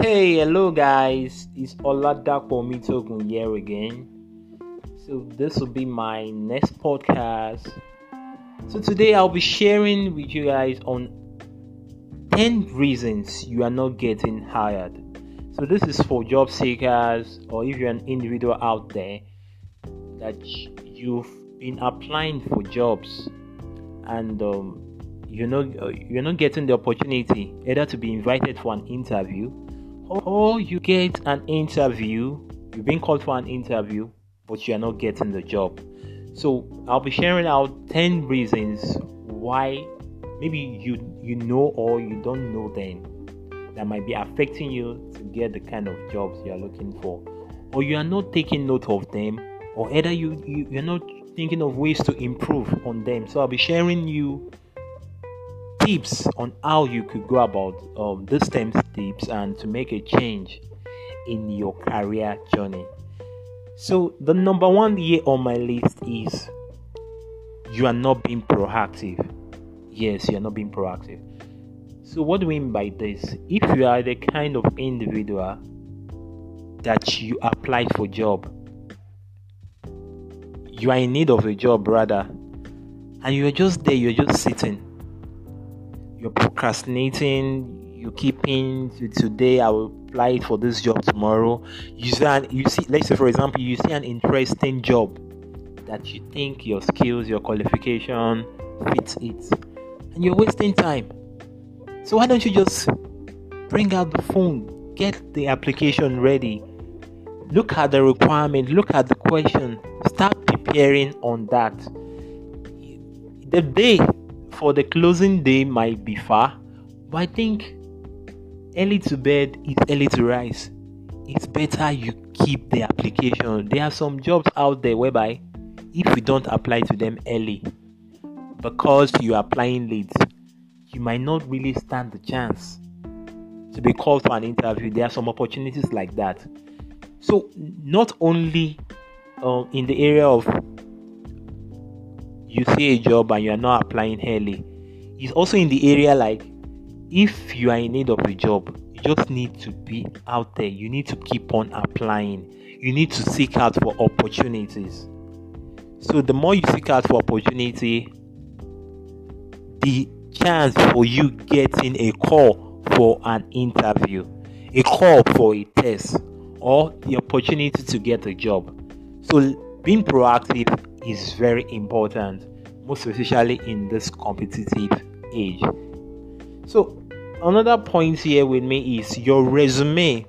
Hey, hello guys, it's Oladapo Omitogun here again. So, this will be my next podcast. So, today I'll be sharing with you guys on 10 reasons you are not getting hired. So, this is for job seekers or if you're an individual out there that you've been applying for jobs and um, you're not you're not getting the opportunity either to be invited for an interview or you get an interview. You've been called for an interview but you are not getting the job. So i'll be sharing out 10 reasons why maybe you you know or you don't know them that might be affecting you to get the kind of jobs you are looking for. Or you are not taking note of them or either you, you you're not thinking of ways to improve on them. So i'll be sharing you tips on how you could go about um, these 10 tips and to make a change in your career journey. So, the number one here on my list is you are not being proactive. Yes, you are not being proactive. So, what do I mean by this? If you are the kind of individual that you apply for job, you are in need of a job rather, and you're just there, you're just sitting you're procrastinating, you're keeping to today, I will apply for this job tomorrow. You see, an, you see, let's say for example, you see an interesting job that you think your skills, your qualification fits it, and you're wasting time. So why don't you just bring out the phone, get the application ready, look at the requirement, look at the question, start preparing on that. The day for the closing day might be far, but I think early to bed is early to rise. It's better you keep the application. There are some jobs out there whereby if you don't apply to them early, because you are applying late, you might not really stand the chance to be called for an interview. There are some opportunities like that. So, not only uh, in the area of you see a job and you are not applying early. It's also in the area like if you are in need of a job, you just need to be out there. You need to keep on applying. You need to seek out for opportunities. So the more you seek out for opportunity, the chance for you getting a call for an interview, a call for a test, or the opportunity to get a job. So being proactive is very important, most especially in this competitive age. So, another point here with me is your resume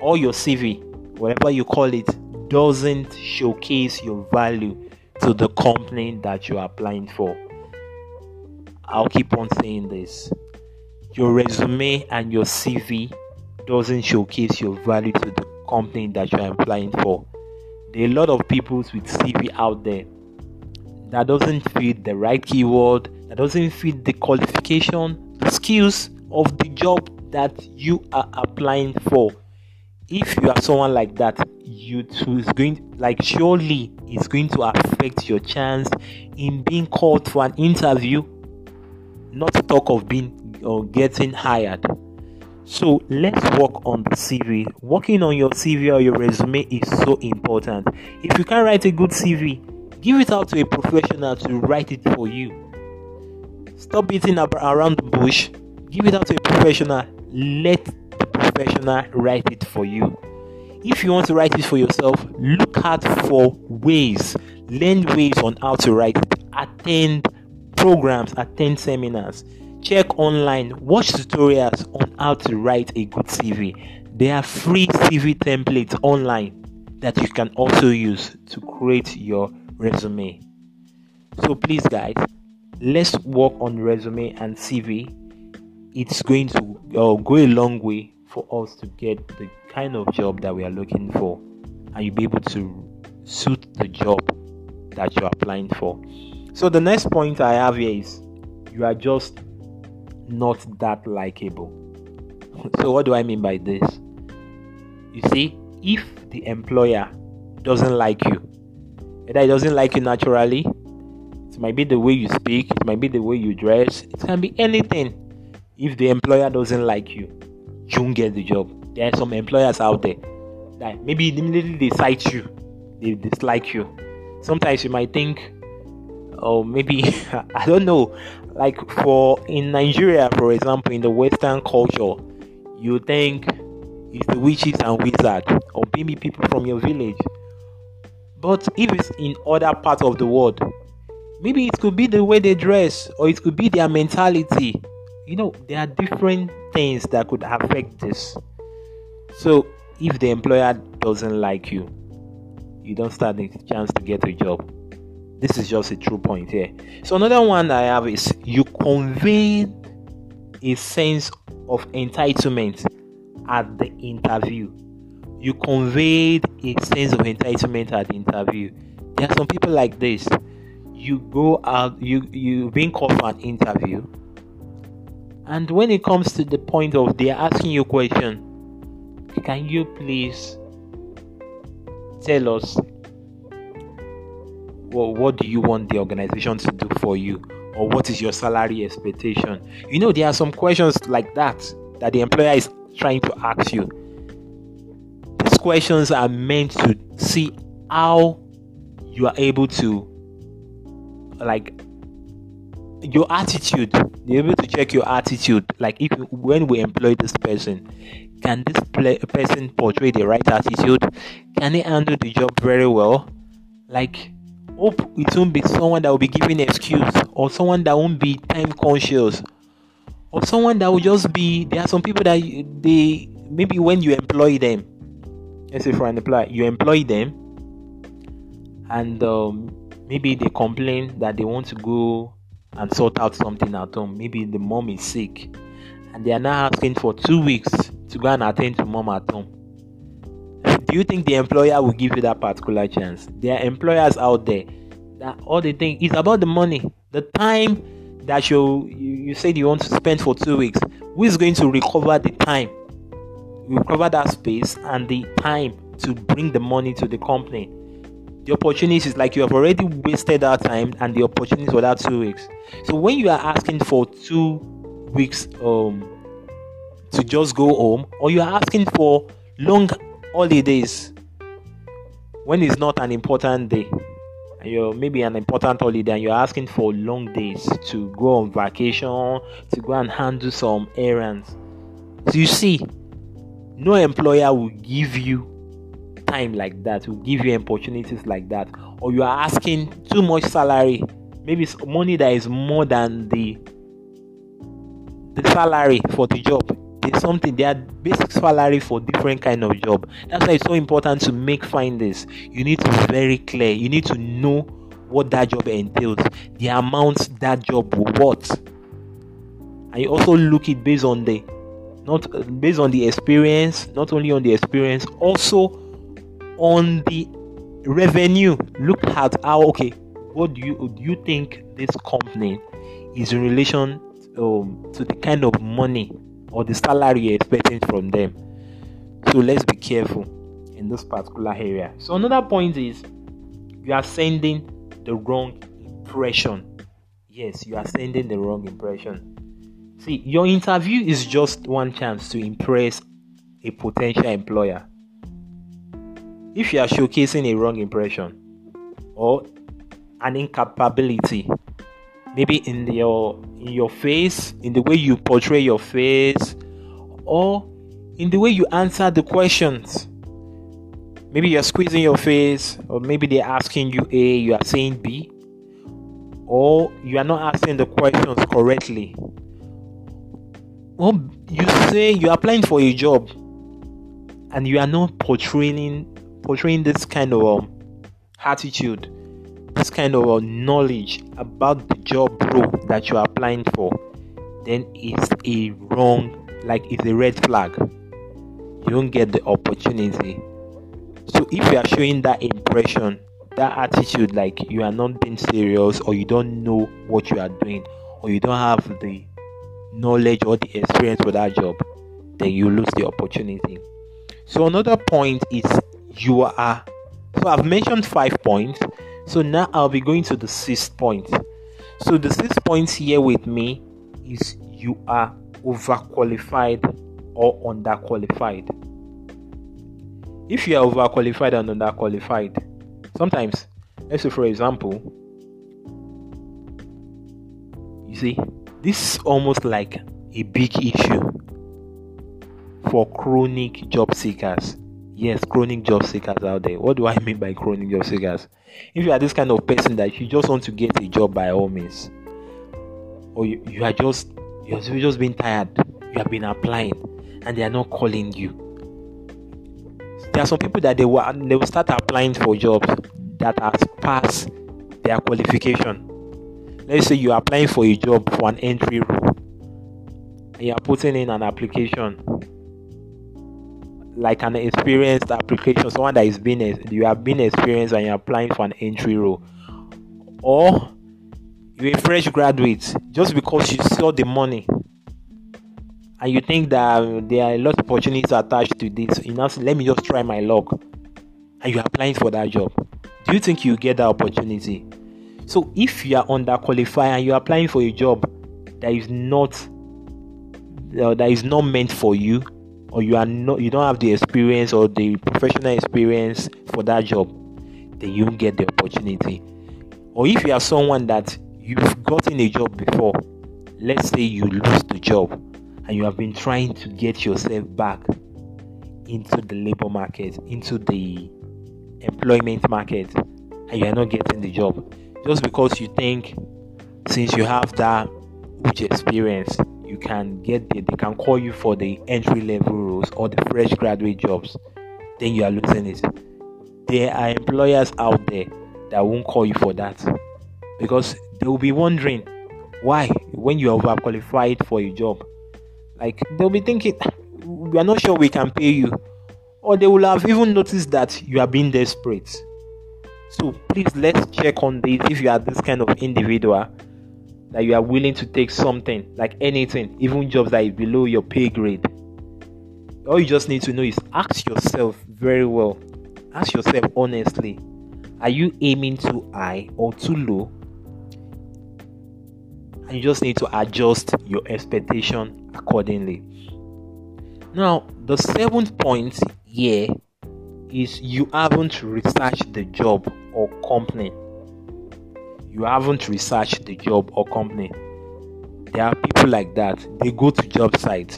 or your CV, whatever you call it, doesn't showcase your value to the company that you're applying for. I'll keep on saying this. Your resume and your CV doesn't showcase your value to the company that you're applying for there are a lot of people with CV out there that doesn't fit the right keyword, that doesn't fit the qualification, the skills of the job that you are applying for. If you are someone like that, you too is going like surely it's going to affect your chance in being called for an interview, not to talk of being or getting hired. So let's work on the CV. Working on your CV or your resume is so important. If you can't write a good CV, give it out to a professional to write it for you. Stop beating around the bush. Give it out to a professional. Let the professional write it for you. If you want to write it for yourself, look out for ways, learn ways on how to write it. Attend programs, attend seminars Check online, watch tutorials on how to write a good CV. There are free CV templates online that you can also use to create your resume. So please guys, let's work on resume and CV. It's going to uh, go a long way for us to get the kind of job that we are looking for and you'll be able to suit the job that you're applying for. So the next point I have here is you are just not that likable. So, what do I mean by this? You see, if the employer doesn't like you, either it doesn't like you naturally, it might be the way you speak, it might be the way you dress, it can be anything. If the employer doesn't like you, you won't get the job. There are some employers out there that maybe immediately they sight you, they dislike you. Sometimes you might think, or maybe I don't know, like for in Nigeria, for example, in the Western culture, you think it's the witches and wizards, or maybe people from your village. But if it's in other parts of the world, maybe it could be the way they dress, or it could be their mentality. You know, there are different things that could affect this. So, if the employer doesn't like you, you don't stand a chance to get a job. This is just a true point here. So, another one I have is you convey a sense of entitlement at the interview. You conveyed a sense of entitlement at the interview. There are some people like this. You go out, you you being called for an interview, and when it comes to the point of they're asking you a question, can you please tell us what do you want the organization to do for you? Or what is your salary expectation? You know, there are some questions like that that the employer is trying to ask you. These questions are meant to see how you are able to, like, your attitude. They're able to check your attitude. Like, if when we employ this person, can this play, person portray the right attitude? Can he handle the job very well? Like, hope it won't be someone that will be giving excuse or someone that won't be time conscious or someone that will just be there are some people that they maybe when you employ them let's say for an employer you employ them and um, maybe they complain that they want to go and sort out something at home. Maybe the mom is sick and they are now asking for two weeks to go and attend to mom at home you think the employer will give you that particular chance? There are employers out there that all they think is about the money the time that you you said you want to spend for two weeks. Who is going to recover the time? Recover that space and the time to bring the money to the company. The opportunity is like you have already wasted that time and the opportunity for that two weeks. So when you are asking for two weeks um to just go home or you are asking for long holidays when it's not an important day you're maybe an important holiday and you're asking for long days to go on vacation, to go and handle some errands. So you see, no employer will give you time like that, will give you opportunities like that, or you are asking too much salary. Maybe it's money that is more than the the salary for the job something there are basic salary for different kind of job. That's why it's so important to make findings. You need to be very clear. You need to know what that job entails the amount that job will worth. And you also look it based on the not based on the experience not only on the experience also on the revenue. Look at how okay what do you do you think this company is in relation um, to the kind of money or the salary you're expecting from them. So let's be careful in this particular area. So another point is you are sending the wrong impression. Yes, you are sending the wrong impression. See, your interview is just one chance to impress a potential employer. If you are showcasing a wrong impression or an incapability maybe in your in your face in the way you portray your face or in the way you answer the questions. Maybe you're squeezing your face or maybe they're asking you a you are saying b or you are not asking the questions correctly. Well you say you're applying for a job and you are not portraying portraying this kind of um, attitude this kind of uh, knowledge about the job role that you are applying for, then it's a wrong, like it's a red flag. You don't get the opportunity. So if you are showing that impression, that attitude, like you are not being serious or you don't know what you are doing or you don't have the knowledge or the experience for that job, then you lose the opportunity. So another point is you are so I've mentioned five points. So now I'll be going to the sixth point. So the sixth point here with me is you are overqualified or underqualified. if you are overqualified and underqualified, sometimes, let's say for example, you see, this is almost like a big issue for chronic job seekers. Yes, chronic job seekers out there. What do I mean by chronic job seekers? If you are this kind of person that you just want to get a job by all means, or you, you are just you're just being tired, you have been applying, and they are not calling you. There are some people that they will they will start applying for jobs that has passed their qualification. Let's say you are applying for a job for an entry role, and you are putting in an application like an experienced application, someone that is being you have been experienced and you're applying for an entry role, or you're a fresh graduate just because you saw the money and you think that there are a lot of opportunities attached to this. You know, let me just try my luck, and you're applying for that job. Do you think you get that opportunity? So if you are underqualified and you're applying for a job that is not uh, that is not meant for you or you are not you don't have the experience or the professional experience for that job then you get the opportunity. Or if you are someone that you've gotten a job before let's say you lose the job and you have been trying to get yourself back into the labor market into the employment market and you are not getting the job just because you think since you have that huge experience you can get there, they can call you for the entry level roles or the fresh graduate jobs, then you are losing it. There are employers out there that won't call you for that because they will be wondering why when you are overqualified for a job. Like they'll be thinking, ah, we are not sure we can pay you, or they will have even noticed that you are being desperate. So please let's check on this if you are this kind of individual that you are willing to take something like anything, even jobs that is below your pay grade. All you just need to know is ask yourself very well, ask yourself honestly, are you aiming too high or too low? And you just need to adjust your expectation accordingly. Now, the seventh point here is you haven't researched the job or company you haven't researched the job or company. There are people like that. They go to job sites,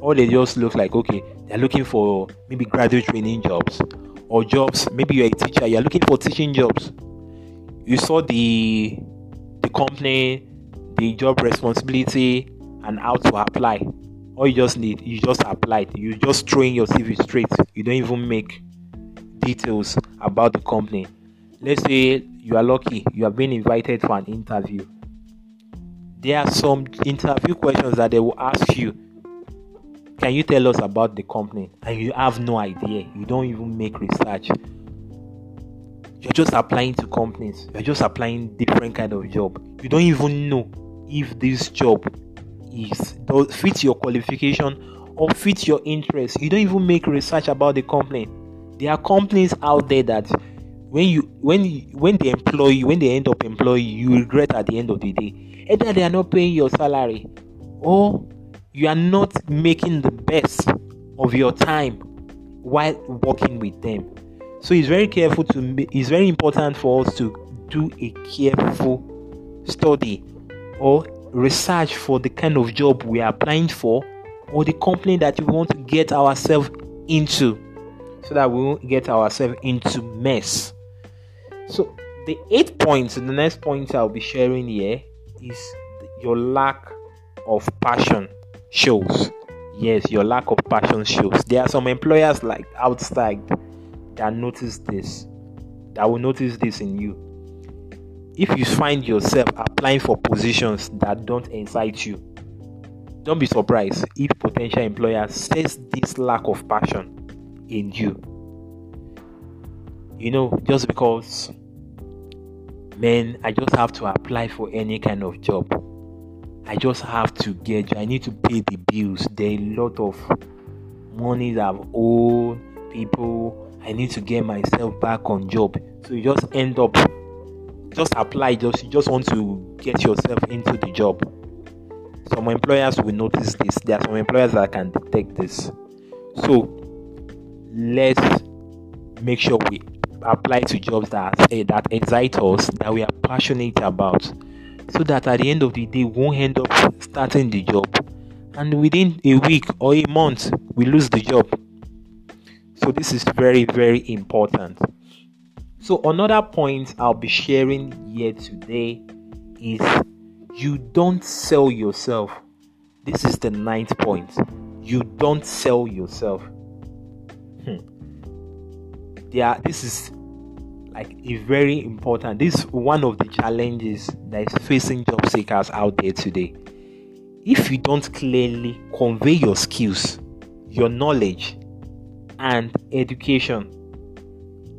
or they just look like okay, they're looking for maybe graduate training jobs or jobs. Maybe you're a teacher, you're looking for teaching jobs. You saw the the company, the job responsibility, and how to apply. All you just need, you just apply. You just throw in your CV straight. You don't even make details about the company. Let's say you are lucky you have been invited for an interview. There are some interview questions that they will ask you. Can you tell us about the company? And you have no idea. You don't even make research. You're just applying to companies. You're just applying different kind of job. You don't even know if this job is does fit your qualification or fit your interest. You don't even make research about the company. There are companies out there that when you when when they employ you when they end up employing you, you regret at the end of the day. Either they are not paying your salary or you are not making the best of your time while working with them. So it's very careful to it's very important for us to do a careful study or research for the kind of job we are applying for or the company that we want to get ourselves into so that we won't get ourselves into mess so the eighth point, the next point I'll be sharing here is your lack of passion shows. Yes, your lack of passion shows. There are some employers like outside that notice this, that will notice this in you. If you find yourself applying for positions that don't excite you, don't be surprised if potential employer says this lack of passion in you you know, just because, men, I just have to apply for any kind of job. I just have to get, I need to pay the bills. There are a lot of money that I've owed people. I need to get myself back on job. So you just end up, just apply, just, you just want to get yourself into the job. Some employers will notice this. There are some employers that can detect this. So let's make sure we apply to jobs that uh, that excite us, that we are passionate about, so that at the end of the day, we won't end up starting the job, and within a week or a month, we lose the job. So this is very very important. So another point I'll be sharing here today is you don't sell yourself. This is the ninth point. You don't sell yourself. Hmm. Yeah, this is like a very important. This is one of the challenges that is facing job seekers out there today. If you don't clearly convey your skills, your knowledge, and education,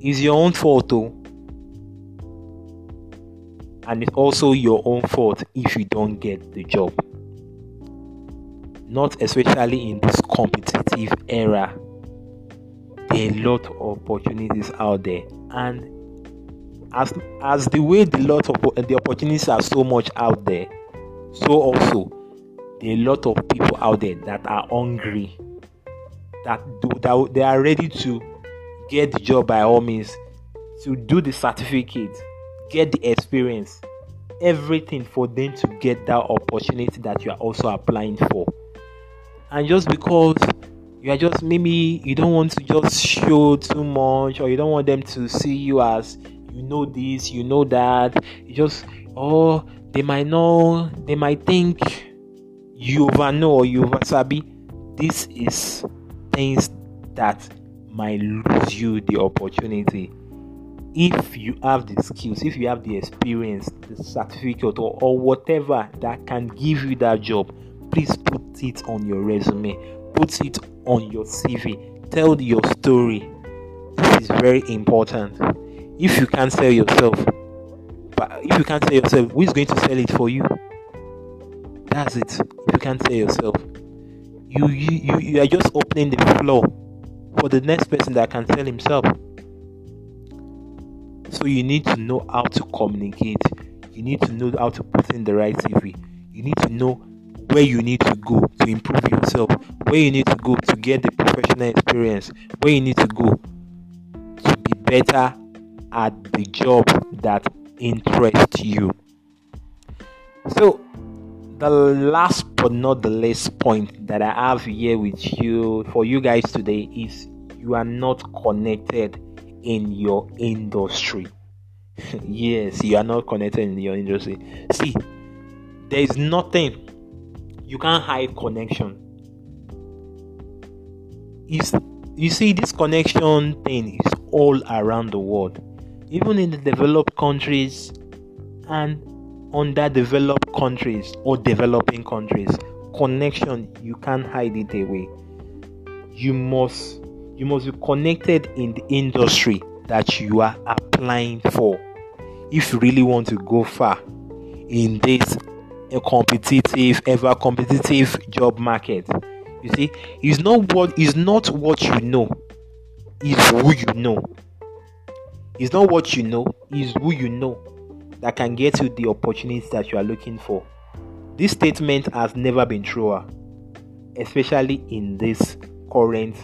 is your own fault though and it's also your own fault if you don't get the job. Not especially in this competitive era. There are a lot of opportunities out there, and as as the way the lot of the opportunities are so much out there, so also there are a lot of people out there that are hungry, that do that they are ready to get the job by all means, to do the certificate get the experience, everything for them to get that opportunity that you are also applying for. And just because you are just maybe you don't want to just show too much or you don't want them to see you as you know this, you know that, you just oh they might know, they might think you over know or you over sabi. This is things that might lose you the opportunity. If you have the skills, if you have the experience, the certificate, or, or whatever that can give you that job, please put it on your resume, put it on your CV, tell your story. This is very important. If you can't sell yourself, but if you can't sell yourself, who is going to sell it for you? That's it. If you can't sell yourself, you you, you, you are just opening the floor for the next person that can sell himself. So you need to know how to communicate. You need to know how to put in the right CV. You need to know where you need to go to improve yourself, where you need to go to get the professional experience, where you need to go to be better at the job that interests you. So, the last but not the least point that I have here with you for you guys today is you are not connected in your industry. yes, you are not connected in your industry. See, there is nothing you can't hide connection. Is you see this connection thing is all around the world, even in the developed countries and underdeveloped countries or developing countries. Connection you can't hide it away. You must you must be connected in the industry that you are applying for if you really want to go far in this a competitive ever competitive job market you see it's not what is not what you know is who you know it's not what you know is who you know that can get you the opportunities that you are looking for this statement has never been truer especially in this current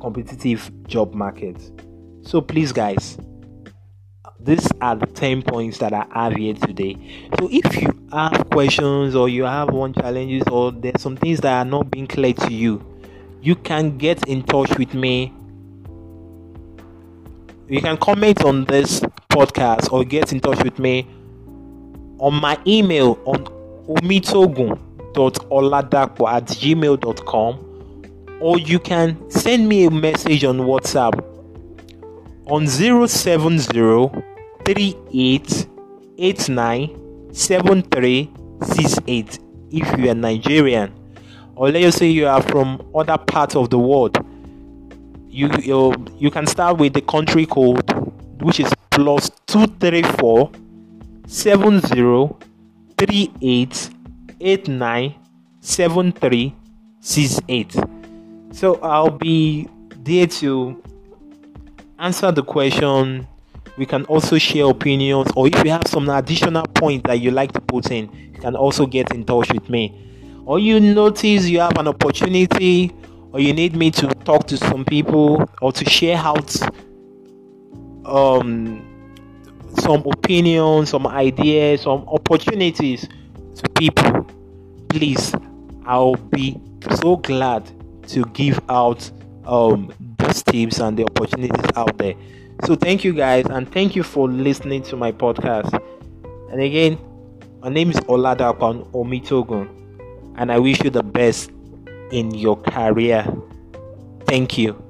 competitive job market. So please, guys, these are the 10 points that I have here today. So if you have questions or you have one challenges or there's some things that are not being clear to you, you can get in touch with me. You can comment on this podcast or get in touch with me on my email on omitogun.oladapo at gmail.com or you can send me a message on WhatsApp on 070 if you are Nigerian or let's say you are from other parts of the world you you, you can start with the country code which is plus 234 70 38 89 73 68 so I'll be there to answer the question. We can also share opinions, or if you have some additional points that you like to put in, you can also get in touch with me. Or you notice you have an opportunity, or you need me to talk to some people or to share out um, some opinions, some ideas, some opportunities to people, please, I'll be so glad to give out um, these tips and the opportunities out there. So, thank you guys, and thank you for listening to my podcast. And again, my name is Oladapo Omitogun, and I wish you the best in your career. Thank you.